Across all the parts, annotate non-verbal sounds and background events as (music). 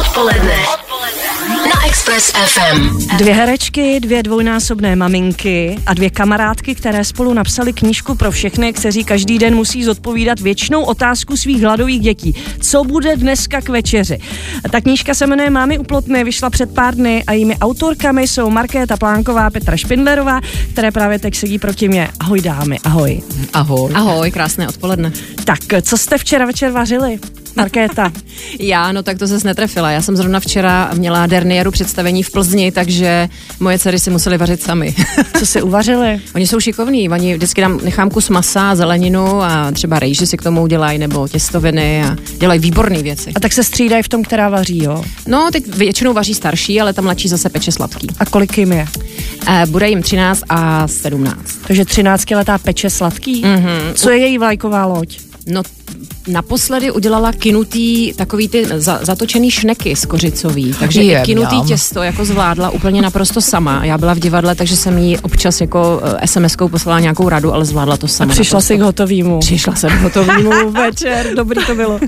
Odpoledne. Na Express FM. Dvě herečky, dvě dvojnásobné maminky a dvě kamarádky, které spolu napsali knížku pro všechny, kteří každý den musí zodpovídat věčnou otázku svých hladových dětí. Co bude dneska k večeři? Ta knížka se jmenuje Mámy uplotny, vyšla před pár dny a jejími autorkami jsou Markéta Plánková, Petra Špindlerová, které právě teď sedí proti mě. Ahoj dámy, ahoj. Ahoj. Ahoj, krásné odpoledne. Tak, co jste včera večer vařili? Markéta. Já, no tak to se netrefila. Já jsem zrovna včera měla dernieru představení v Plzni, takže moje dcery si museli vařit sami. Co si uvařili? (laughs) Oni jsou šikovní, oni vždycky dám, nechám kus masa, zeleninu a třeba rejži si k tomu udělají, nebo těstoviny a dělají výborné věci. A tak se střídají v tom, která vaří, jo? No, teď většinou vaří starší, ale ta mladší zase peče sladký. A kolik jim je? E, bude jim 13 a 17. Takže 13 letá peče sladký? Mm-hmm. Co je její vlajková loď? No, naposledy udělala kinutý takový ty za, zatočený šneky z kořicový, takže Je, i kinutý mňam. těsto jako zvládla úplně naprosto sama. Já byla v divadle, takže jsem jí občas jako uh, SMS-kou poslala nějakou radu, ale zvládla to A sama. přišla naprosto. si k hotovýmu. Přišla jsem k hotovýmu (laughs) večer, dobrý to bylo.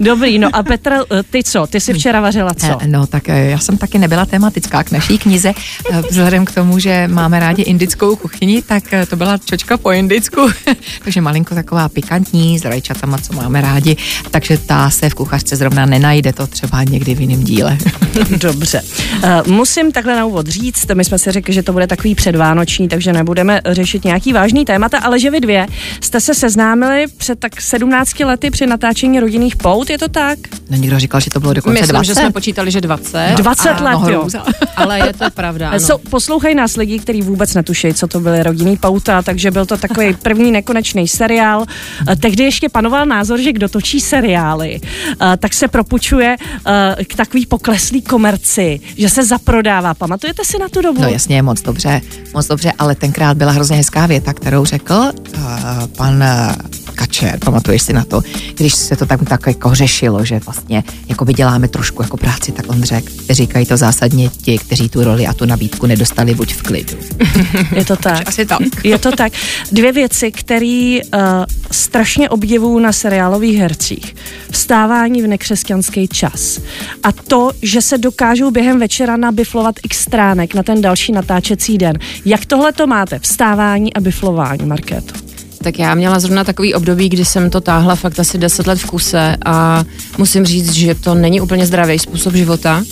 Dobrý, no a Petra, ty co? Ty jsi včera vařila co? Eh, No tak eh, já jsem taky nebyla tematická k naší knize. Eh, Vzhledem k tomu, že máme rádi indickou kuchyni, tak eh, to byla čočka po indicku. (laughs) Takže malinko taková pikantní, s rajčatama, co máme rádi. Takže ta se v kuchařce zrovna nenajde, to třeba někdy v jiném díle. (laughs) Dobře. Uh, musím takhle na úvod říct, my jsme si řekli, že to bude takový předvánoční, takže nebudeme řešit nějaký vážný témata, ale že vy dvě jste se seznámili před tak 17 lety při natáčení rodinných pout, je to tak? No někdo říkal, že to bylo dokonce Myslím, 20. že jsme počítali, že 20. 20 a, let, no, jo. Ale je to pravda, (laughs) ano. So, poslouchají nás lidi, kteří vůbec netuší, co to byly rodinný pouta, takže byl to takový první nekonečný seriál. Eh, Tehdy ještě panoval názor, že kdo točí seriály, eh, tak se propučuje eh, k takový pokleslý komerci, že se zaprodává. Pamatujete si na tu dobu? No jasně, moc dobře, moc dobře, ale tenkrát byla hrozně hezká věta, kterou řekl uh, pan Kačer, pamatuješ si na to, když se to tak, tak jako řešilo, že vlastně jako by děláme trošku jako práci, tak on řekl, říkají to zásadně ti, kteří tu roli a tu nabídku nedostali buď v klidu. Je to tak. Asi tak. Je to tak. Dvě věci, které uh, strašně obdivuju na seriálových hercích. Vstávání v nekřesťanský čas. A to, že se dokážou během večera nabiflovat x stránek na ten další natáčecí den. Jak tohle to máte? Vstávání a biflování, Markéto. Tak já měla zrovna takový období, kdy jsem to táhla fakt asi 10 let v kuse a musím říct, že to není úplně zdravý způsob života.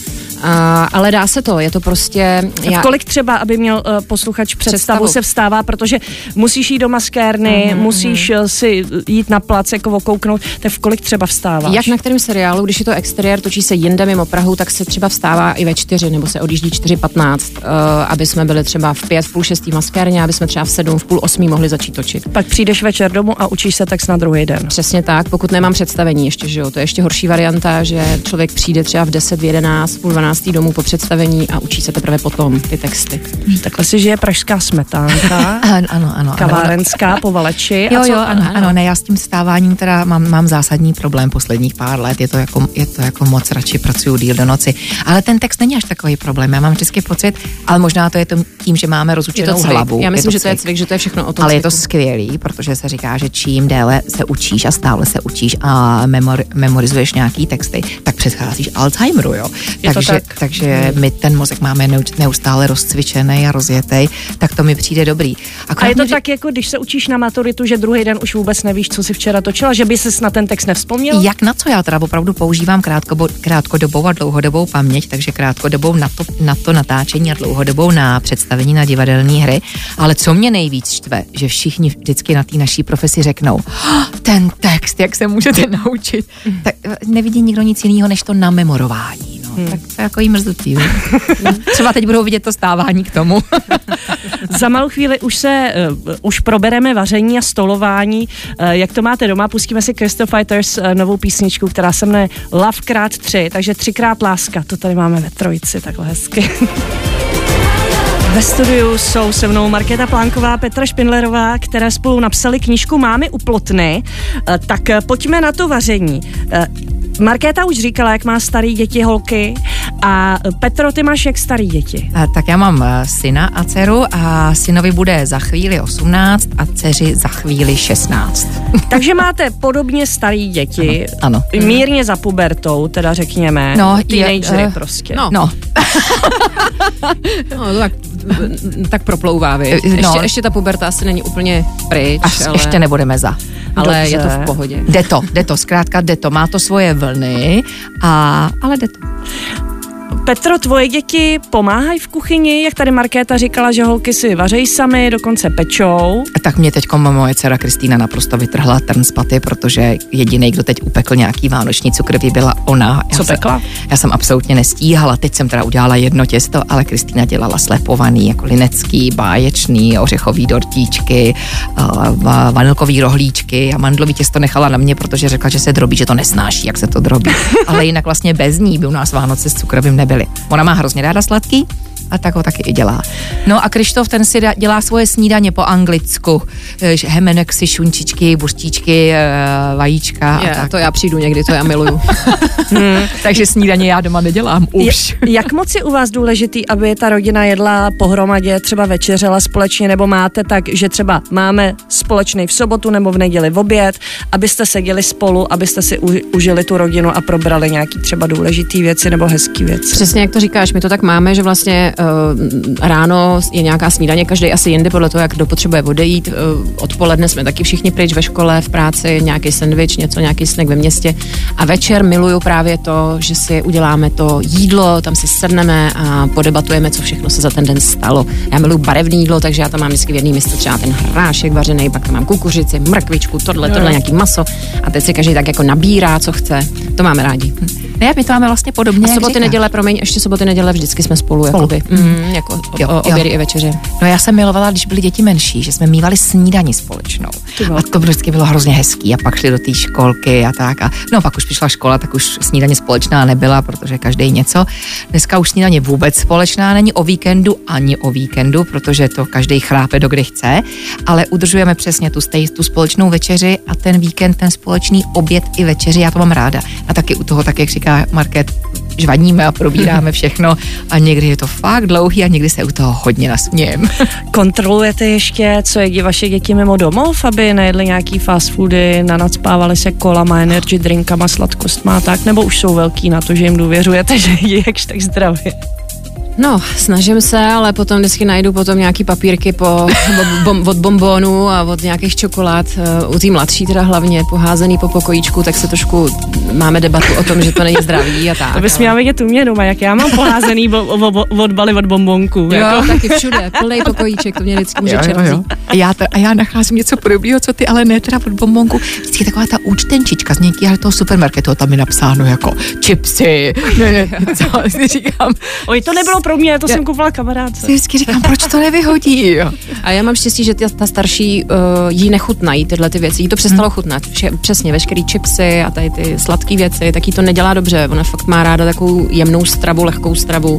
A, ale dá se to, je to prostě... Já... Kolik třeba, aby měl uh, posluchač představu, Představu. se vstává, protože musíš jít do maskérny, mm-hmm. musíš uh, si jít na plac, jako okouknout, tak v kolik třeba vstáváš? Jak na kterém seriálu, když je to exteriér, točí se jinde mimo Prahu, tak se třeba vstává i ve čtyři, nebo se odjíždí 4.15, uh, aby jsme byli třeba v pět, v půl šestý maskérně, aby jsme třeba v sedm, v půl osmí mohli začít točit. Pak přijdeš večer domů a učíš se text na druhý den. Přesně tak, pokud nemám představení ještě, že jo, to je ještě horší varianta, že člověk přijde třeba v 10, v 11, v půl 12 domů po představení a učí se teprve potom ty texty. Takhle si žije pražská smetánka, (laughs) Ano, ano, ano. kavárenská po Valeči. Jo, a co, jo, ano, ano, ne, já s tím stáváním teda mám, mám zásadní problém posledních pár let, je to jako, je to jako moc, radši pracuju díl do noci, ale ten text není až takový problém, já mám vždycky pocit, ale možná to je to tím, že máme to rozučenou hlavu. Já myslím, je že to je cvik, že to je všechno o tom Ale je to cviku. skvělý, protože se říká, že čím déle se učíš a stále se učíš a memor, memorizuješ nějaký texty, tak předcházíš Alzheimeru, jo. Je to takže, tak. takže my ten mozek máme neu- neustále rozcvičený a rozjetý, tak to mi přijde dobrý. A Akorát je to ři- tak, jako když se učíš na maturitu, že druhý den už vůbec nevíš, co si včera točila, že by ses na ten text nevzpomněl? Jak na co? Já teda opravdu používám krátko, krátkodobou a dlouhodobou paměť, takže krátkodobou na to, na to natáčení a dlouhodobou na představení na divadelní hry. Ale co mě nejvíc štve, že všichni vždycky na té naší profesi řeknou, "Ah, ten text, jak se můžete (laughs) naučit, tak eh, nevidí nikdo nic jiného, než to namemorování. No. Hmm. Tak to jí mrzutý. Třeba teď budou vidět to stávání k tomu. (laughs) Za malou chvíli už se, uh, už probereme vaření a stolování. Uh, jak to máte doma? Pustíme si Crystal Fighters uh, novou písničku, která se jmenuje Love krát tři, takže třikrát láska. To tady máme ve trojici, takhle hezky. Ve studiu jsou se mnou Markéta Plánková, Petra Špindlerová, které spolu napsali knížku Mámy u plotny. Tak pojďme na to vaření. Eh, Markéta už říkala, jak má starý děti holky A Petro, ty máš jak starý děti? A, tak já mám eh, syna a dceru a synovi bude za chvíli 18 a dceři za chvíli 16. (laughs) Takže máte podobně starý děti, Ano, ano. mírně za pubertou, teda řekněme, No, je- teenagery eh, prostě. no. No, (laughs) No, tak, tak proplouvá, vy. Eh, no. Ještě, ještě ta puberta asi není úplně pryč, až ale, ještě nebudeme za. Ale Dobře. je to v pohodě. Jde to, jde to, zkrátka jde to, má to svoje vlny, a, ale jde to. Petro, tvoje děti pomáhají v kuchyni, jak tady Markéta říkala, že holky si vařejí sami, dokonce pečou. Tak mě teď moje dcera Kristýna naprosto vytrhla trn z paty, protože jediný, kdo teď upekl nějaký vánoční cukroví, byla ona. Já Co jsem, pekla? Já jsem absolutně nestíhala, teď jsem teda udělala jedno těsto, ale Kristýna dělala slepovaný, jako linecký, báječný, ořechový dortíčky, va- vanilkový rohlíčky a mandlový těsto nechala na mě, protože řekla, že se drobí, že to nesnáší, jak se to drobí. (laughs) ale jinak vlastně bez ní by u nás Vánoce s cukrovým nebyly. Ona má hrozně ráda sladký, a tak ho taky i dělá. No a Krištof, ten si dělá svoje snídaně po anglicku. Hemenexy, šunčičky, buřtíčky, eh, vajíčka a Je, tak. to já přijdu někdy, to já miluju. (laughs) Takže snídaně já doma nedělám už. Je, (laughs) jak moc je u vás důležitý, aby ta rodina jedla pohromadě, třeba večeřela společně, nebo máte tak, že třeba máme společný v sobotu nebo v neděli v oběd, abyste seděli spolu, abyste si užili tu rodinu a probrali nějaký třeba důležitý věci nebo hezký věci. Přesně jak to říkáš, my to tak máme, že vlastně ráno je nějaká snídaně, každý asi jinde podle toho, jak kdo potřebuje odejít. Uh, odpoledne jsme taky všichni pryč ve škole, v práci, nějaký sendvič, něco, nějaký snack ve městě. A večer miluju právě to, že si uděláme to jídlo, tam si sedneme a podebatujeme, co všechno se za ten den stalo. Já miluju barevné jídlo, takže já tam mám vždycky v jedné místě třeba ten hrášek vařený, pak tam mám kukuřici, mrkvičku, tohle, tohle, nějaký maso. A teď si každý tak jako nabírá, co chce. To máme rádi. Ne, my to máme vlastně podobně. A soboty, neděle, promiň, ještě soboty, neděle vždycky jsme spolu, Spolu. jakoby. Mm, jako Jo, o, jo. obědy i večeře. No já jsem milovala, když byly děti menší, že jsme mývali snídani společnou. A to vždycky bylo hrozně hezký a pak šli do té školky a tak. A, no pak už přišla škola, tak už snídaně společná nebyla, protože každý něco. Dneska už snídaně vůbec společná není o víkendu ani o víkendu, protože to každý chrápe do kdy chce, ale udržujeme přesně tu, stej, tu společnou večeři a ten víkend, ten společný oběd i večeři, já to mám ráda. A taky u toho, tak jak říká Market, žvadíme a probíráme všechno a někdy je to fakt dlouhý a někdy se u toho hodně nasmějem. (laughs) Kontrolujete ještě, co jedí vaše děti mimo domov, aby nejedli nějaký fast foody, nanacpávali se kolama, energy drinkama, sladkostma a tak, nebo už jsou velký na to, že jim důvěřujete, (laughs) že jedí jakž tak zdravě. No, snažím se, ale potom vždycky najdu potom nějaký papírky po, od, bom, od bombonů a od nějakých čokolád. eh, U té mladší teda hlavně poházený po pokojíčku, tak se trošku máme debatu o tom, že to není zdravý a (laughs) tak. To bys měla vidět u mě doma, jak já mám poházený bo, bo, bo, od baly od bombonku. Jo, Jako. taky všude, plný pokojíček, to mě vždycky může čertí. A já, ta, a já nacházím něco podobného, co ty, ale ne teda od bombonku. Vždycky taková ta účtenčička z nějakého toho supermarketu, tam je napsáno jako chipsy, ne, ne, (laughs) co si říkám. Oj, to nebylo pro mě, to Já- jsem koupila kamarádce. Vždycky říkám, proč to nevyhodí, jo. A já mám štěstí, že ta, ta starší uh, jí nechutnají tyhle ty věci. Jí to přestalo chutnat. Vše, přesně, veškerý chipsy a tady ty sladké věci, tak jí to nedělá dobře. Ona fakt má ráda takovou jemnou stravu, lehkou stravu.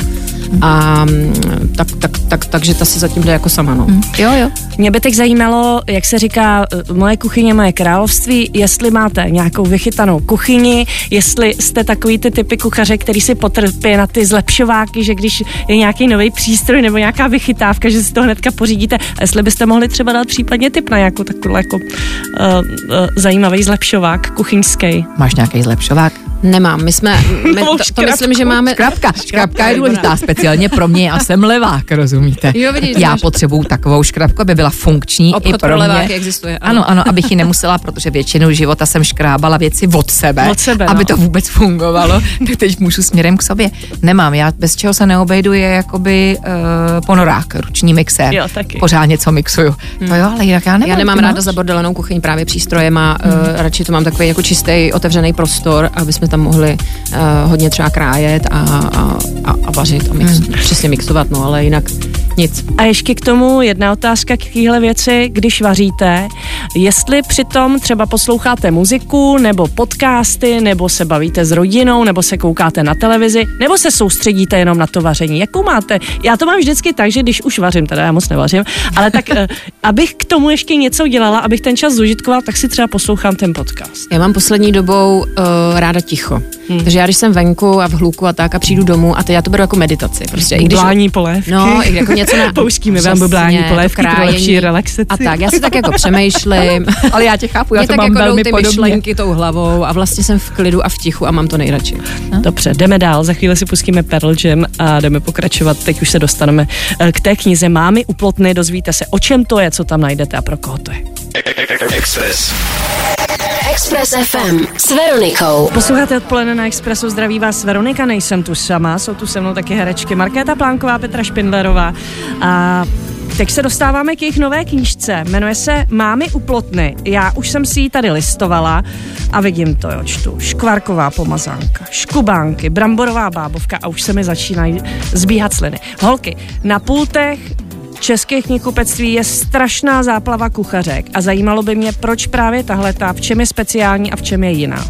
A mm, tak, tak, tak, takže ta si zatím jde jako sama, no. Jo, jo. Mě by teď zajímalo, jak se říká, eh, moje kuchyně, moje království, jestli máte nějakou vychytanou kuchyni, jestli jste takový ty typy kuchaře, který si potrpí na ty zlepšováky, že když je nějaký nový přístroj nebo nějaká vychytávka, že si to hnedka pořídíte. A jestli byste mohli třeba dát případně tip na nějakou takovou jako uh, uh, zajímavý zlepšovák kuchyňský. Máš nějaký zlepšovák? Nemám, my jsme, (laughs) my, to, to myslím, že máme... Škrabka, škrabka je důležitá, speciálně pro mě, já jsem levák, rozumíte? Jo, vidíš, já máš- potřebuju takovou škrabku, aby byla funkční i Obchod pro pro mě. existuje. Ano, ano, abych ji nemusela, protože většinu života jsem škrábala věci od sebe, Od sebe, aby no. to vůbec fungovalo, tak (laughs) teď můžu směrem k sobě. Nemám, já bez čeho se neobejdu je jakoby uh, ponorák, ruční mixér. Jo, taky. Pořád něco mixuju. To jo, ale jinak já nemám. Já nemám ty ráda zabordelenou kuchyň právě přístrojema, hmm. uh, radši to mám takový jako čistý otevřený prostor, aby jsme tam mohli uh, hodně třeba krájet a, a, a, a vařit a mix, hmm. přesně mixovat, no ale jinak nic. A ještě k tomu jedna otázka k téhle věci, když vaříte, jestli přitom třeba posloucháte muziku, nebo podcasty, nebo se bavíte s rodinou, nebo se koukáte na televizi, nebo se soustředíte jenom na to vaření. Jakou máte? Já to mám vždycky tak, že když už vařím, teda já moc nevařím, ale tak, eh, (laughs) abych k tomu ještě něco dělala, abych ten čas zužitkovala, tak si třeba poslouchám ten podcast. Já mám poslední dobou uh, ráda ticho. Hmm. Takže já když jsem venku a v hluku a tak a přijdu domů a to já to beru jako meditaci. Prostě, i když, Bublání polévky. No, i jako něco na... (laughs) Pouštíme vám bublání Přesně, polévky to pro lepší relaxaci. A tak, já si tak jako přemýšlím. (laughs) Ale já tě chápu, já Mě to tak mám jako velmi ty podobně. myšlenky tou hlavou a vlastně jsem v klidu a v tichu a mám to nejradši. Dobře, jdeme dál. Za chvíli si pustíme Pearl Jam a jdeme pokračovat. Teď už se dostaneme eh, k té knize Mámy uplotny. Dozvíte se, o čem to je, co tam najdete a pro koho to je. Express. Express FM s Veronikou. Posloucháte odpoledne na Expressu, zdraví vás Veronika, nejsem tu sama, jsou tu se mnou taky herečky Markéta Plánková, Petra Špindlerová a Teď se dostáváme k jejich nové knížce, jmenuje se Mámy uplotny. Já už jsem si ji tady listovala a vidím to, jo, čtu. Škvarková pomazánka, škubánky, bramborová bábovka a už se mi začínají zbíhat sliny. Holky, na pultech českých knihkupectví je strašná záplava kuchařek a zajímalo by mě, proč právě tahle ta, v čem je speciální a v čem je jiná.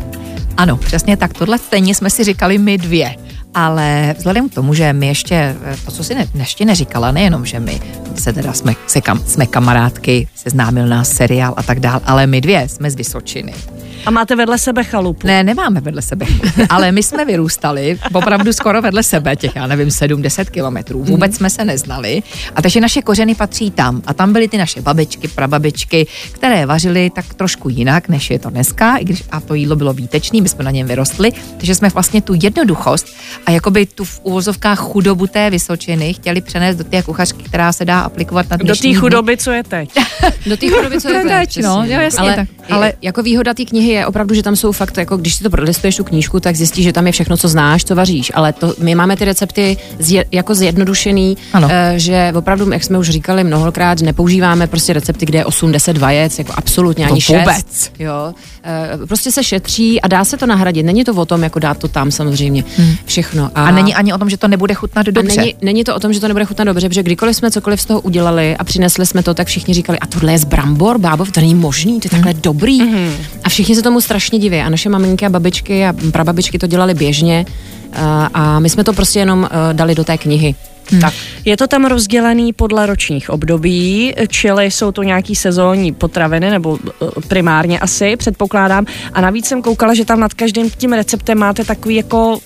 Ano, přesně tak. Tohle stejně jsme si říkali my dvě. Ale vzhledem k tomu, že my ještě, eh, to, co si ne, ještě neříkala, nejenom, že my se teda jsme, se kam, jsme kamarádky, seznámil nás seriál a tak dál, ale my dvě jsme z Vysočiny. A máte vedle sebe chalupu. Ne, nemáme vedle sebe, (laughs) ale my jsme vyrůstali opravdu skoro vedle sebe, těch, já nevím, 7-10 kilometrů. Vůbec jsme se neznali. A takže naše kořeny patří tam. A tam byly ty naše babičky, prababičky, které vařily tak trošku jinak, než je to dneska, i když a to jídlo bylo výtečné, my jsme na něm vyrostli, takže jsme vlastně tu jednoduchost a jakoby tu v uvozovkách chudobu té Vysočiny chtěli přenést do té kuchařky, která se dá aplikovat na Do dnešní té dny. chudoby, co je teď. (laughs) Do té chudoby, co je To teď, no, jo, jasně ale, tak. ale jako výhoda té knihy je opravdu, že tam jsou fakt, jako když si to prolistuješ tu knížku, tak zjistíš, že tam je všechno, co znáš, co vaříš, ale to, my máme ty recepty zje, jako zjednodušený, Ano. eh, že opravdu, jak jsme už říkali mnohokrát, nepoužíváme prostě recepty, kde je 8-10 vajec, jako absolutně To ani 6. vůbec. Jo, eh, prostě se šetří a dá se to nahradit. Není to o tom, jako dát to tam samozřejmě všechno. A není ani o tom, že to nebude chutnat dobře. A není, není to o tom, že to nebude chutnat dobře, protože kdykoliv jsme cokoliv z toho udělali a přinesli jsme to, tak všichni říkali, a tohle je z brambor, bábov, to není možný, to je takhle dobrý. A všichni se tomu strašně diví. A naše maminky a babičky a prababičky to dělali běžně. A, a my jsme to prostě jenom uh, dali do té knihy. Tak. Je to tam rozdělený podle ročních období, čili jsou to nějaký sezónní potraviny, nebo eh, primárně asi, předpokládám. A navíc jsem koukala, že tam nad každým tím receptem máte takový jako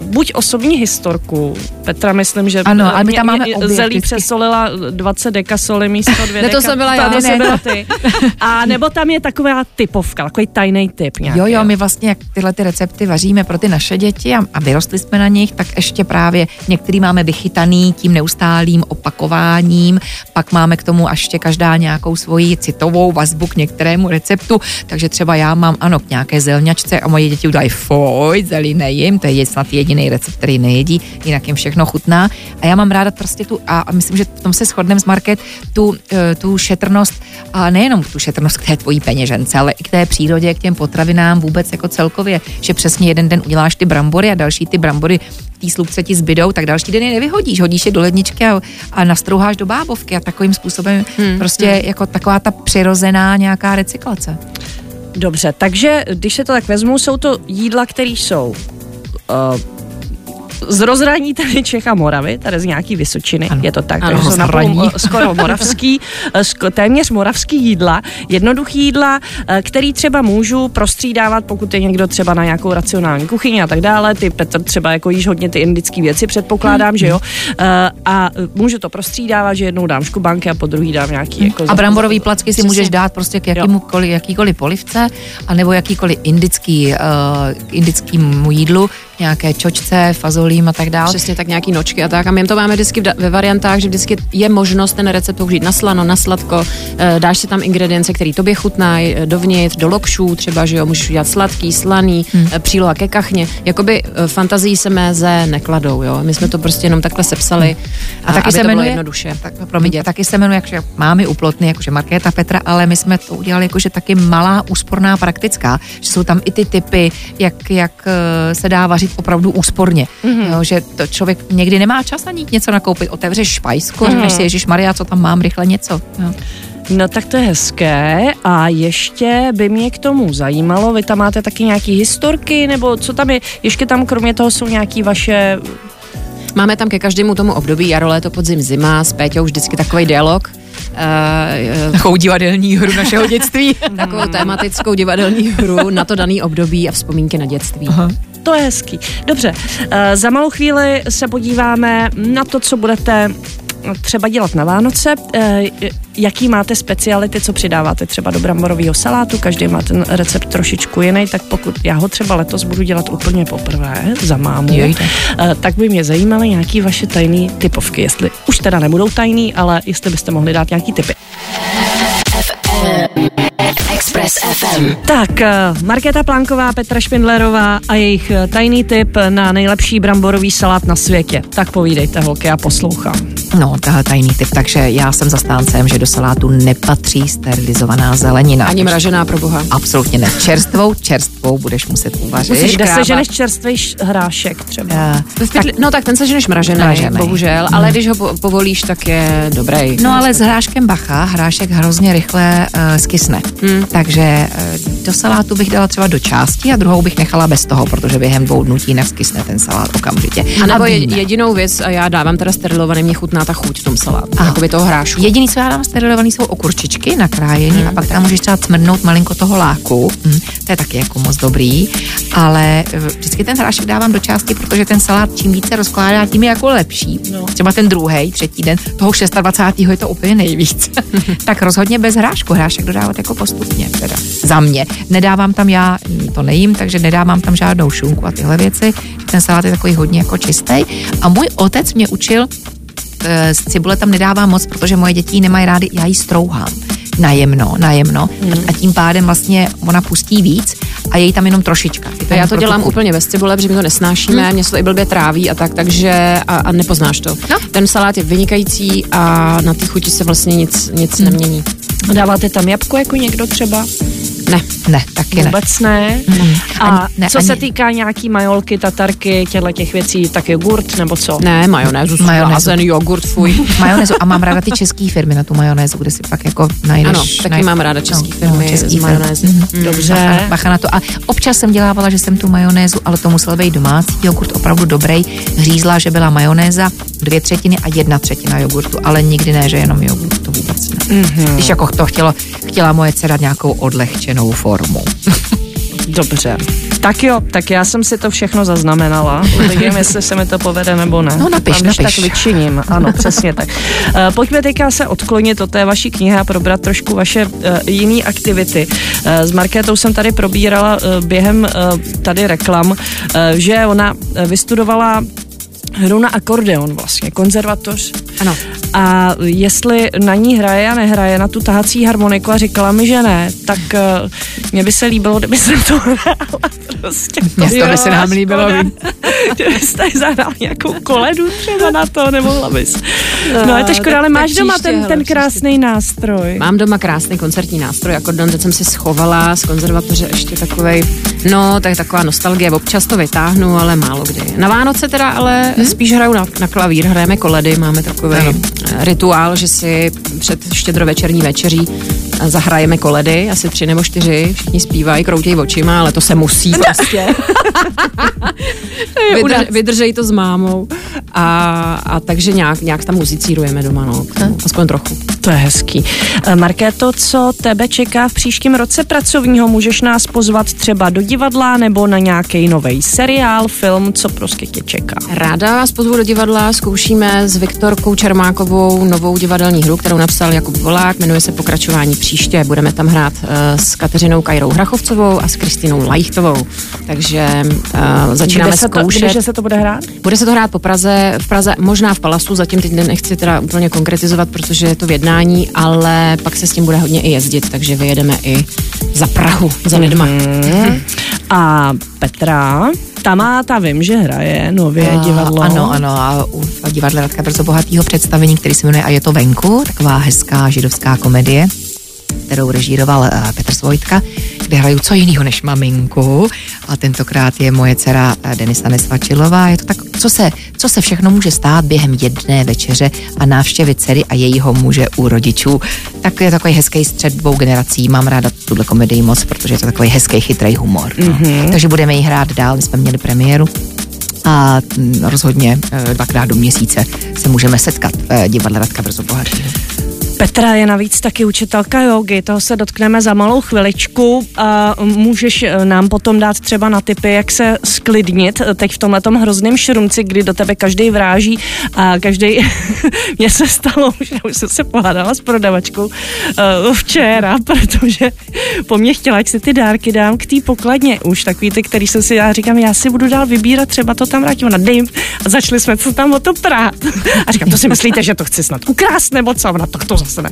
buď osobní historku. Petra, myslím, že Ano, ale my tam máme obě zelí vždycky. přesolila 20 dekasoli místo dvě (laughs) Ne, to deka- jsem byla já. To Ne, jsem ne. byla (laughs) ty. A nebo tam je taková typovka, takový tajný typ nějaký. Jo, jo, my vlastně, jak tyhle ty recepty vaříme pro ty naše děti a, a vyrostli jsme na nich, tak ještě právě některý máme vychytaný tím neustálým opakováním, pak máme k tomu ještě každá nějakou svoji citovou vazbu k některému receptu, takže třeba já mám, ano, k nějaké zelňačce a moje děti udají foj, zelí nejím, to je snad jediný recept, který nejedí, jinak jim všechno chutná. A já mám ráda prostě tu, a, a myslím, že v tom se shodneme s Market, tu, eh, tu šetrnost, a nejenom tu šetrnost k té tvojí peněžence, ale i k té přírodě, k těm potravinám vůbec jako celkově, že přesně jeden den uděláš ty brambory a další ty brambory v té slupce ti zbydou, tak další den je nevyhodíš, hodíš je do ledničky a, a nastrouháš do bábovky a takovým způsobem hmm, prostě hmm. jako taková ta přirozená nějaká recyklace. Dobře, takže když se to tak vezmu, jsou to jídla, které jsou uh, z rozhraní tady Čech a Moravy, tady z nějaký Vysočiny, ano. Je to tak, Ano, takže jsou napůl, (laughs) eh, skoro moravský, eh, sko, téměř moravský jídla, jednoduchý jídla, eh, který třeba můžu prostřídávat, pokud je někdo třeba na nějakou racionální kuchyni a tak dále, ty Petr třeba jako jíš hodně ty indické věci, předpokládám, Hmm. že jo, Eh, a můžu to prostřídávat, že jednou dám škubanky a po druhý dám nějaký jako A bramborový placky si můžeš dát prostě k jakýmukoliv, jakýkoliv polivce, anebo jakýkoliv indický, uh, indickýmu jídlu, nějaké čočce, fazolím a tak dále. Přesně tak nějaký nočky a tak. A my to máme vždycky ve variantách, že vždycky je možnost ten recept použít na slano, na sladko, eh, dáš si tam ingredience, které tobě chutnají eh, dovnitř, do lokšů třeba, že jo, můžeš udělat sladký, slaný, hmm. příloha ke kachně. Jakoby eh, fantazii se meze nekladou, jo. My jsme to prostě jenom takhle sepsali A taky aby se to bylo jmenuje, jednoduše. tak, promiň, taky se jmenuje, jakože mámy uplotny, jakože Markéta Petra, ale my jsme to udělali jakože taky malá, úsporná, praktická, že jsou tam i ty typy, jak, jak eh, se dá vařit jít opravdu úsporně. Mm-hmm. Jo, že to člověk někdy nemá čas ani něco nakoupit. Otevřeš špajsku, mm-hmm. řekneš si, Ježíš Maria, co tam mám, rychle něco. Jo. No tak to je hezké a ještě by mě k tomu zajímalo, vy tam máte taky nějaký historky, nebo co tam je, ještě tam kromě toho jsou nějaký vaše Máme tam ke každému tomu období jaro, léto, podzim, zima, s Péťou vždycky takový dialog. Uh, takovou divadelní hru našeho dětství. (laughs) takovou tématickou divadelní hru na to daný období a vzpomínky na dětství. Aha. To je hezký. Dobře, uh, za malou chvíli se podíváme na to, co budete třeba dělat na Vánoce. Eh, jaký máte speciality, co přidáváte třeba do bramborového salátu? Každý má ten recept trošičku jiný, tak pokud já ho třeba letos budu dělat úplně poprvé za mámu, Jejte. Eh, tak by mě zajímaly nějaký vaše tajné typovky. Jestli už teda nebudou tajný, ale jestli byste mohli dát nějaký typy. Express FM. Tak, eh, Markéta Plánková, Petra Špindlerová a jejich tajný tip na nejlepší bramborový salát na světě. Tak povídejte, holky, já poslouchám. No, tahle tajný typ, takže já jsem zastáncem, že do salátu nepatří sterilizovaná zelenina. Ani mražená pro boha. Absolutně ne. Čerstvou, čerstvou budeš muset uvařit. Musíš Kde seženeš čerstvý hrášek třeba. Uh, tak, no tak ten seženeš mražený, mražený. bohužel, hmm. ale když ho povolíš, tak je dobrý. No ale s hráškem bacha, hrášek hrozně rychle uh, skysne. Hmm. Takže uh, do salátu bych dala třeba do části a druhou bych nechala bez toho, protože během dvou dnů ti neskysne ten salát okamžitě. A nebo a jedinou věc, a já dávám teda sterilovaný, mě chutná ta chuť v tom salátu, jakoby toho hrášku. Jediný, co já dám sterilovaný, jsou okurčičky nakrájený hmm. a pak tam můžeš třeba cmrnout malinko toho láku. Hmm. To je taky jako moc dobrý, ale eh, vždycky ten hrášek dávám do části, protože ten salát čím více rozkládá, tím je jako lepší. No. Třeba ten druhý, třetí den, toho 26. je to úplně nejvíc. (laughs) tak rozhodně bez hrášku. Hrášek dodávat jako postupně, teda za mě. Nedávám tam já, to nejím, takže nedávám tam žádnou šunku a tyhle věci. Ten salát je takový hodně jako čistý. A můj otec mě učil, z cibule tam nedávám moc, protože moje děti nemají rády, já ji strouhám najemno, najemno hmm. a tím pádem vlastně ona pustí víc a je jí tam jenom trošička. To já to dělám úplně bez cibule, protože my to nesnášíme, hmm. mě se to i blbě tráví a tak, takže a, a nepoznáš to. No. Ten salát je vynikající a na té chuti se vlastně nic, nic hmm. nemění. Dáváte tam jabko jako někdo třeba? Ne, ne, taky Vůbec ne. ne. Mm. A ani, ne, co ani... se týká nějaký majolky, tatarky, těchto těch věcí, tak jogurt nebo co? Ne, majonézu, majonézu. jogurt, fuj. (laughs) majonézu a mám ráda ty české firmy na tu majonézu, kde si pak jako najdeš. Ano, taky najdeš, mám ráda české no, firmy no, český z majonézy. Mm. Dobře. Bacha, bacha, na to. A občas jsem dělávala, že jsem tu majonézu, ale to musel být domácí jogurt opravdu dobrý. Hřízla, že byla majonéza, dvě třetiny a jedna třetina jogurtu, ale nikdy ne, že jenom jogurt, to vůbec. Mm-hmm. Když jako to chtělo, chtěla moje dcera nějakou odlehčenou formu. (laughs) Dobře. Tak jo, tak já jsem si to všechno zaznamenala. Uvidím, (laughs) jestli se mi to povede nebo ne. No napiš, napiš. tak vyčiním. Ano, (laughs) přesně tak. Uh, pojďme teďka se odklonit od té vaší knihy a probrat trošku vaše uh, jiné aktivity. Uh, s Markétou jsem tady probírala uh, během uh, tady reklam, uh, že ona vystudovala hru na akordeon vlastně, konzervatoř. Ano. A jestli na ní hraje a nehraje na tu tahací harmoniku a říkala mi, že ne, tak uh, mně by se líbilo, kdyby se to (laughs) hrála prostě. To, by se nám líbilo. Kdybyste (laughs) zahrál nějakou koledu třeba na to, nemohla bys. No, je to škoda, ale máš doma ten, ten krásný nástroj. Mám doma krásný koncertní nástroj, akordeon, teď jsem si schovala z konzervatoře ještě takovej, no, tak taková nostalgie, občas to vytáhnu, ale málo kdy. Na Vánoce teda ale hmm? spíš hraju na, na klavír, hrajeme koledy, máme takový ano. rituál, že si před štědrovečerní večeří zahrajeme koledy, asi tři nebo čtyři, všichni zpívají, kroutějí očima, ale to se musí prostě. (laughs) (laughs) Vydrž, vydržej to s mámou. A, a takže nějak, nějak tam muzicírujeme doma, no. Aspoň trochu. To je hezký. Eh, Markéto, co tebe čeká v příštím roce pracovního? Můžeš nás pozvat třeba do divadla nebo na nějaký nový seriál, film, co prostě tě čeká? Ráda vás pozvu do divadla, zkoušíme s Viktorkou Čermákovou novou divadelní hru, kterou napsal Jakub Volák, jmenuje se Pokračování příště. Budeme tam hrát uh, s Kateřinou Kajrou Hrachovcovou a s Kristinou Lajchtovou. Takže uh, začínáme kde se zkoušet. To, kde se to bude hrát? Bude se to hrát po Praze, v Praze, možná v Palasu, zatím teď nechci teda úplně konkretizovat, protože je to v jednání, ale pak se s tím bude hodně i jezdit, takže vyjedeme i za Prahu, za lidma. Mm. A Petra, ta má, ta vím, že hraje nově a, divadlo. Ano, ano, a u divadla Radka Brzo bohatýho představení, který se jmenuje A je to venku, taková hezká židovská komedie kterou režíroval uh, Petr Svojtka, kde hraju co jiného než maminku. A tentokrát je moje dcera uh, Denisa Nesvačilová. Je to tak, co se, co se všechno může stát během jedné večeře a návštěvy dcery a jejího muže u rodičů. Tak je takový hezký střed dvou generací. Mám ráda tuhle komedii moc, protože je to takový hezký, chytrý humor. No. Mm-hmm. Takže budeme ji hrát dál. My jsme měli premiéru a mm, rozhodně eh, dvakrát do měsíce se můžeme setkat v divadle Radka Brzo Bohatýho. Petra je navíc taky učitelka jogy, toho se dotkneme za malou chviličku a můžeš eh, nám potom dát třeba na typy, jak se sklidnit eh, teď v tomhle hrozném šrumci, kdy do tebe každý vráží a každý (laughs) mně se stalo, (laughs) že už jsem se pohádala s prodavačkou uh, včera, (laughs) protože po mně chtěla, ať si ty dárky dám k té pokladně už, takový ty, který jsem si já říkám, já si budu dál vybírat, třeba to tam vrátím na dým a začali jsme co tam o to prát. A říkám, to si myslíte, že to chci snad ukrást nebo co? Ona tak to zase ne.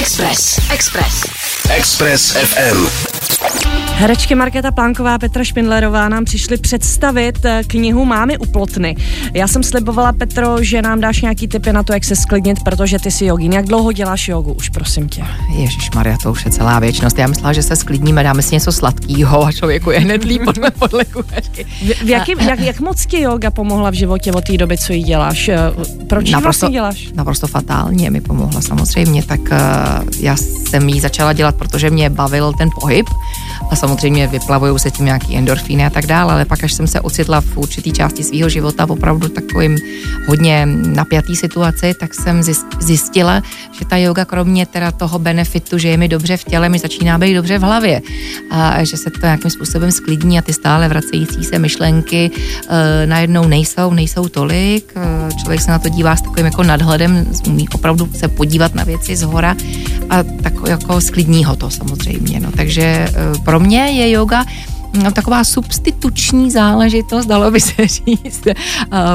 Express. Express. Express FM. Herečky Markéta Plánková a Petra Špindlerová nám přišli představit eh, knihu Mámy u plotny. Já jsem slibovala, Petro, že nám dáš nějaký tipy na to, jak se sklidnit, protože ty si jogín. Jak dlouho děláš jogu už, prosím tě? Ježíš Maria, to už je celá věčnost. Já myslela, že se sklidníme, dáme si něco sladkého a člověku je hned líp podle, podle kuchařky. V, v jaký, jak, jak moc ti yoga pomohla v životě od té doby, co ji děláš? Eh, Proč ji vlastně děláš? Naprosto fatálně mi pomohla samozřejmě, tak uh, já jsem ji začala dělat, protože mě bavil ten pohyb. A samozřejmě vyplavují se tím nějaký endorfíny a tak dále, ale pak, až jsem se ocitla v určitý části svého života opravdu takovým hodně napjatý situaci, tak jsem zjistila, že ta yoga kromě teda toho benefitu, že je mi dobře v těle, mi začíná být dobře v hlavě. A že se to nějakým způsobem sklidní a ty stále vracející se myšlenky e, najednou nejsou, nejsou tolik. E, člověk se na to dívá s takovým jako nadhledem, umí opravdu se podívat na věci z hora. A tak jako sklidní ho to samozřejmě. No. Takže e, pro mě je yoga taková substituční záležitost, dalo by se říct,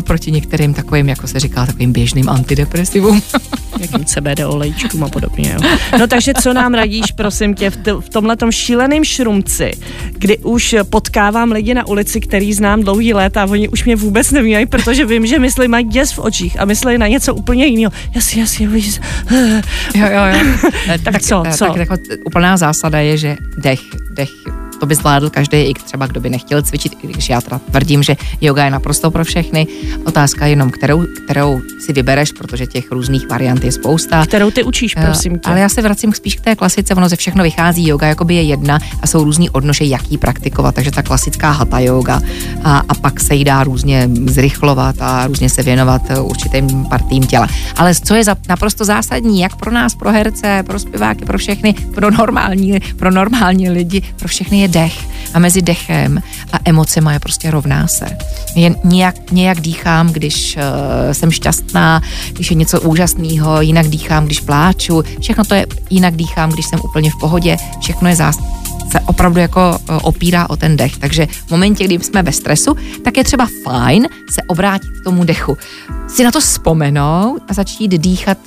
proti některým takovým, jako se říká, takovým běžným antidepresivům. (laughs) Jakým CBD olejčkům a podobně. Jo. No takže co nám radíš, prosím tě, v, t- v tomhletom šíleném šrumci, kdy už potkávám lidi na ulici, který znám dlouhý léta a oni už mě vůbec nevímají, protože vím, že myslí mají děs v očích a myslí na něco úplně jiného. Jasně, jasně, víš. Jo, jo, jo. (laughs) tak, tak co, co? Tak, jako úplná zásada je, že dech, dech to by zvládl každý, i třeba kdo by nechtěl cvičit, i když já teda tvrdím, že yoga je naprosto pro všechny. Otázka je jenom, kterou, kterou si vybereš, protože těch různých variant je spousta. Kterou ty učíš, eh, prosím tě. Ale já se vracím spíš k té klasice, ono ze všechno vychází, yoga jakoby je jedna a jsou různý odnože, jaký praktikovat, takže ta klasická hatha yoga a, a pak se jí dá různě zrychlovat a různě se věnovat eh, určitým partím těla. Ale co je za, naprosto zásadní, jak pro nás, pro herce, pro zpěváky, pro všechny, pro normální, pro normální lidi, pro všechny je dech a mezi dechem a emocema je prostě rovná se. Jen nějak, nějak dýchám, když uh, jsem šťastná, když je něco úžasného, jinak dýchám, když pláču, všechno to je, jinak dýchám, když jsem úplně v pohodě, všechno je zás, se opravdu jako uh, opírá o ten dech. Takže v momentě, kdy jsme ve stresu, tak je třeba fajn se obrátit k tomu dechu. Si na to vzpomenout a začít dýchat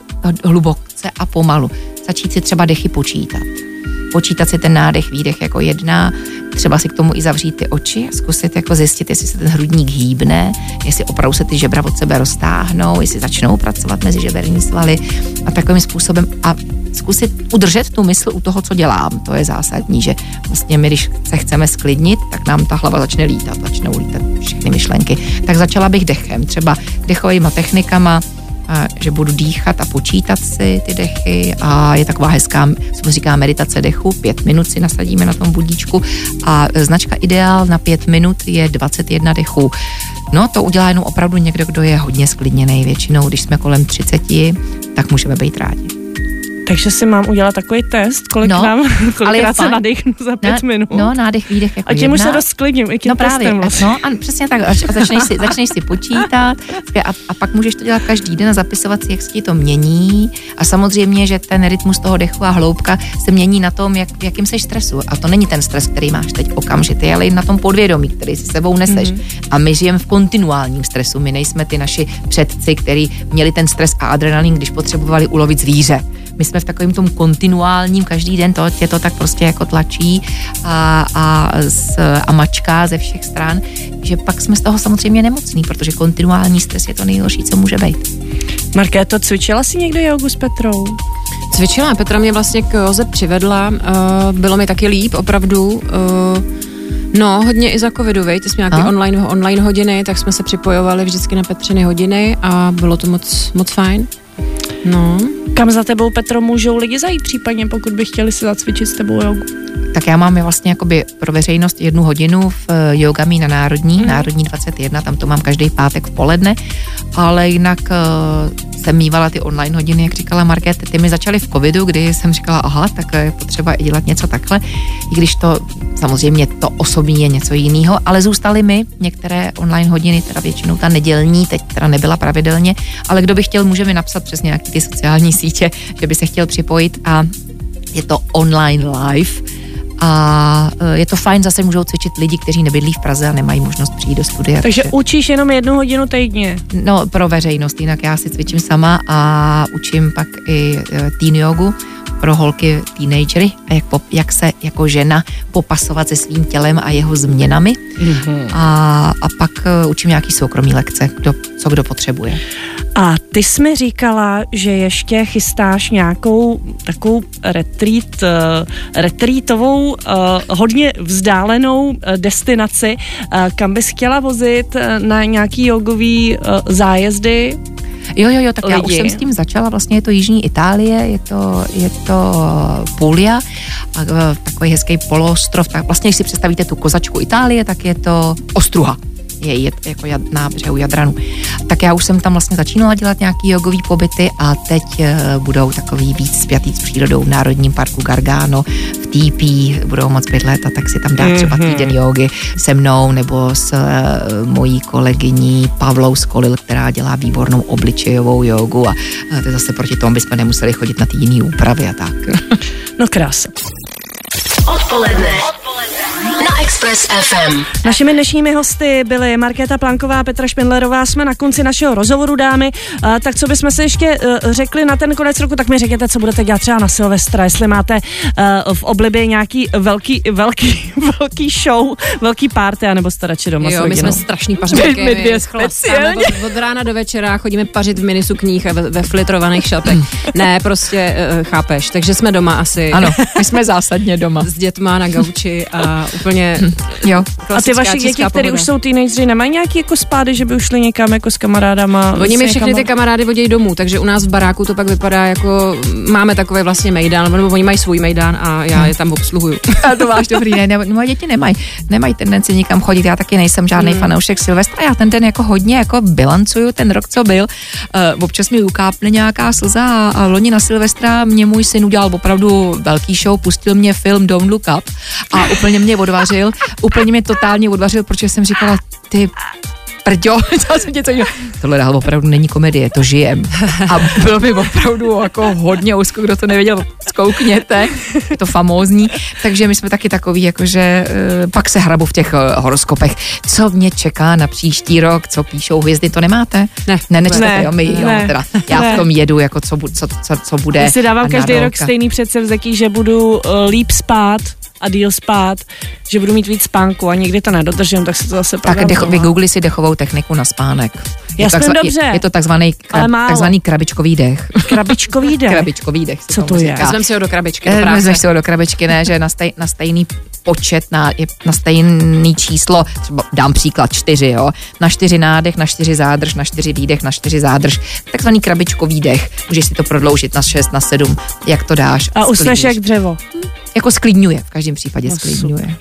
hluboce a pomalu. Začít si třeba dechy počítat počítat si ten nádech, výdech jako jedna, třeba si k tomu i zavřít ty oči zkusit jako zjistit, jestli se ten hrudník hýbne, jestli opravdu se ty žebra od sebe roztáhnou, jestli začnou pracovat mezi žeberní svaly a takovým způsobem a zkusit udržet tu mysl u toho, co dělám. To je zásadní, že vlastně my, když se chceme sklidnit, tak nám ta hlava začne lítat, začnou lítat všechny myšlenky. Tak začala bych dechem, třeba dechovými technikama, že budu dýchat a počítat si ty dechy a je taková hezká, co říká meditace dechu, pět minut si nasadíme na tom budíčku a značka Ideál na pět minut je 21 dechů. No to udělá jenom opravdu někdo, kdo je hodně sklidněný. Většinou, když jsme kolem 30, tak můžeme být rádi. Takže si mám udělat takový test, kolik no, nám, (laughs) kolikrát se nadechnu za pět na, minut. No, nádech, výdech jako A tím už se dost i tím no právě, vlastně. no a přesně tak, a začneš si, začneš si počítat a, a pak můžeš to dělat každý den a zapisovat si, jak se ti to mění a samozřejmě, že ten rytmus toho dechu a hloubka se mění na tom, jak, jakým seš stresu a to není ten stres, který máš teď okamžitý, ale i na tom podvědomí, který si sebou neseš. Mm-hmm. A my žijeme v kontinuálním stresu, my nejsme ty naši předci, kteří měli ten stres a adrenalin, když potřebovali ulovit zvíře my jsme v takovém tom kontinuálním, každý den to tě to tak prostě jako tlačí a, a, z, a mačká ze všech stran, že pak jsme z toho samozřejmě nemocní, protože kontinuální stres je to nejhorší, co může být. Markéto, cvičila jsi někdo jogu s Petrou? Cvičila, Petra mě vlastně k Joze přivedla, uh, bylo mi taky líp, opravdu. Uh, no, hodně i za covidu, vej, ty jsme nějaké online, online hodiny, tak jsme se připojovali vždycky na Petřiny hodiny a bylo to moc, moc fajn. No. Kam za tebou, Petro, můžou lidi zajít případně, pokud by chtěli si zacvičit s tebou jogu? Tak já mám vlastně jakoby pro veřejnost jednu hodinu v eh, Yogami na Národní, hmm. Národní 21, tam to mám každý pátek v poledne, ale jinak uh, jsem mývala ty online hodiny, jak říkala Market, ty mi začaly v covidu, kdy jsem říkala, aha, tak je potřeba i dělat něco takhle, i když to samozřejmě to osobní je něco jiného, ale zůstaly mi některé online hodiny, teda většinou ta nedělní, teď teda nebyla pravidelně, ale kdo by chtěl, může mi napsat přes nějaké ty sociální sítě, že by se chtěl připojit a je to online live a e, je to fajn, zase můžou cvičit lidi, kteří nebydlí v Praze a nemají možnost přijít do studia. Takže učíš jenom jednu hodinu týdně? No, pro veřejnost, jinak já si cvičím sama a učím pak i e, teen jogu pro holky, teenagery a jak, po, jak se jako žena popasovat se svým tělem a jeho změnami. Mm-hmm. A, a pak e, učím nějaký soukromý lekce, kdo, co kdo potřebuje. A ty jsi mi říkala, že ještě chystáš nějakou takovou retreat, uh, retreatovou, uh, hodně vzdálenou uh, destinaci, uh, kam bys chtěla vozit uh, na nějaký jogový uh, zájezdy? Jo, jo, jo, tak lidi. já už jsem s tím začala, vlastně je to Jižní Itálie, je to, je to Puglia, takový hezký poloostrov, tak vlastně, když si představíte tu kozačku Itálie, tak je to ostruha je jed, jako jad, na břehu Jadranu. Tak já už jsem tam vlastně začínala dělat nějaký jogový pobyty a teď uh, budou takový víc spjatý s přírodou v Národním parku Gargano, v TP budou moc bydlet a tak si tam dát třeba mhm. týden jogy se mnou nebo s uh, mojí kolegyní Pavlou Skolil, která dělá výbornou obličejovou jogu a uh, to zase proti tomu bychom nemuseli chodit na ty jiné úpravy a tak. (laughs) No krása. Odpoledne. Express FM. Našimi dnešními hosty byly Markéta Planková a Petra Špindlerová. Jsme na konci našeho rozhovoru, dámy. Uh, tak co bychom se ještě uh, řekli na ten konec roku, tak mi řekněte, co budete dělat třeba na Silvestra, jestli máte uh, v oblibě nějaký velký, velký, (laughs) velký show, velký party, anebo jste radši doma Jo, my jsme strašný pařbíky. My dvě speciálně. Od, od, rána do večera chodíme pařit v minisukních a ve, ve flitrovaných šatech. (laughs) ne, prostě uh, chápeš, takže jsme doma asi. Ano, (laughs) my jsme zásadně doma. S dětma na gauči a úplně (laughs) jo. A ty vaše děti, které už jsou teenageři, nemají nějaký jako spády, že by ušli někam jako s kamarádama? Oni mi všechny ty kamarády vodějí domů, takže u nás v baráku to pak vypadá jako, máme takový vlastně mejdán, nebo oni mají svůj mejdán a já je tam obsluhuju. (laughs) A to máš (laughs) dobrý, ne, ne moje děti nemají, nemají tendenci nikam chodit, já taky nejsem žádný hmm. fanoušek Silvestra, já ten den jako hodně jako bilancuju ten rok, co byl. Uh, občas mi ukápne nějaká slza a, a loni na Silvestra mě můj syn udělal opravdu velký show, pustil mě film Don't Look Up a úplně mě odvařil, úplně mě totálně odvařil, protože jsem říkala, ty prďo, (laughs) jsem něco Tohle dál opravdu není komedie, to žijem. A bylo mi opravdu jako hodně úzko, kdo to nevěděl, zkoukněte, je to famózní. Takže my jsme taky takový, jakože uh, pak se hrabu v těch uh, horoskopech. Co mě čeká na příští rok, co píšou hvězdy, to nemáte? Ne. Ne, nečtete, ne, jo, my, jo, ne, teda. Já ne. v tom jedu, jako co, co, co, co bude. Já si dávám každý rok stejný předsevzetí, že budu uh, líp spát, a díl spát, že budu mít víc spánku a někdy to nedodržím, tak se to zase Tak dech, vygoogli si dechovou techniku na spánek. Já jsem dobře. Je, je to takzvaný, krab, takzvaný krabičkový dech. (laughs) Krabičkový dech? krabičkový dech. Co to je? Vezmeme si ho do krabičky. Do Vezmeš si ho do krabičky, ne, že na, stej, na stejný počet, na, na stejný číslo, třeba dám příklad čtyři, jo, na čtyři nádech, na čtyři zádrž, na čtyři výdech, na čtyři zádrž, takzvaný krabičkový dech. Můžeš si to prodloužit na šest, na sedm, jak to dáš. A usneš jak dřevo. Jako sklidňuje, v každém případě no, sklidňuje. Super.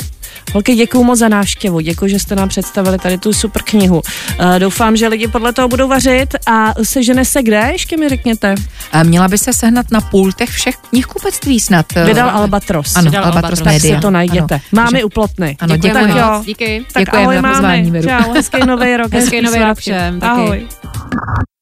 Holky, děkuji moc za návštěvu, děkuji, že jste nám představili tady tu super knihu. Uh, doufám, že lidi podle toho budou vařit a sežene se kde, ještě mi řekněte? Uh, měla by se sehnat na pultech všech knihkupectví snad. Uh, Vydal Albatros. Ano, Vydal Albatros, Albatros Media. Tak si to najděte. Ano. Máme u plotny. Ano, děkujeme. Tak jo. Díky. Tak děkujeme ahoj, za pozvání, máme. Čau, hezký nový rok. Hezký nový rok všem. Ahoj.